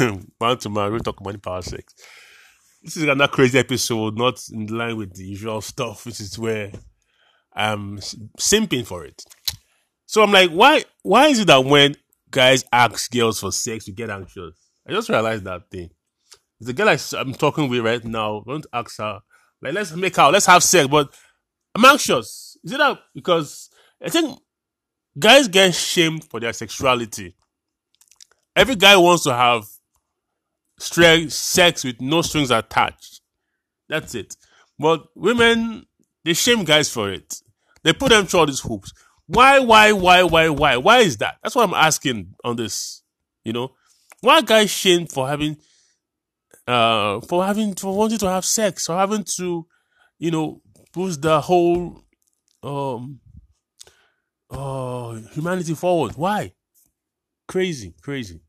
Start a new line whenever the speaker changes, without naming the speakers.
man to man, we talk money, power, sex. This is another crazy episode, not in line with the usual stuff, which is where I'm simping for it. So I'm like, why? Why is it that when guys ask girls for sex, you get anxious? I just realized that thing. The girl I'm talking with right now, don't ask her like let's make out, let's have sex, but I'm anxious. Is it that because I think guys get shamed for their sexuality. Every guy wants to have sex with no strings attached. That's it. But women, they shame guys for it. They put them through all these hoops. Why, why, why, why, why? Why is that? That's what I'm asking on this. You know, why guys shamed for having, uh, for having, for wanting to have sex, for having to, you know, push the whole, um, uh, humanity forward? Why? Crazy, crazy.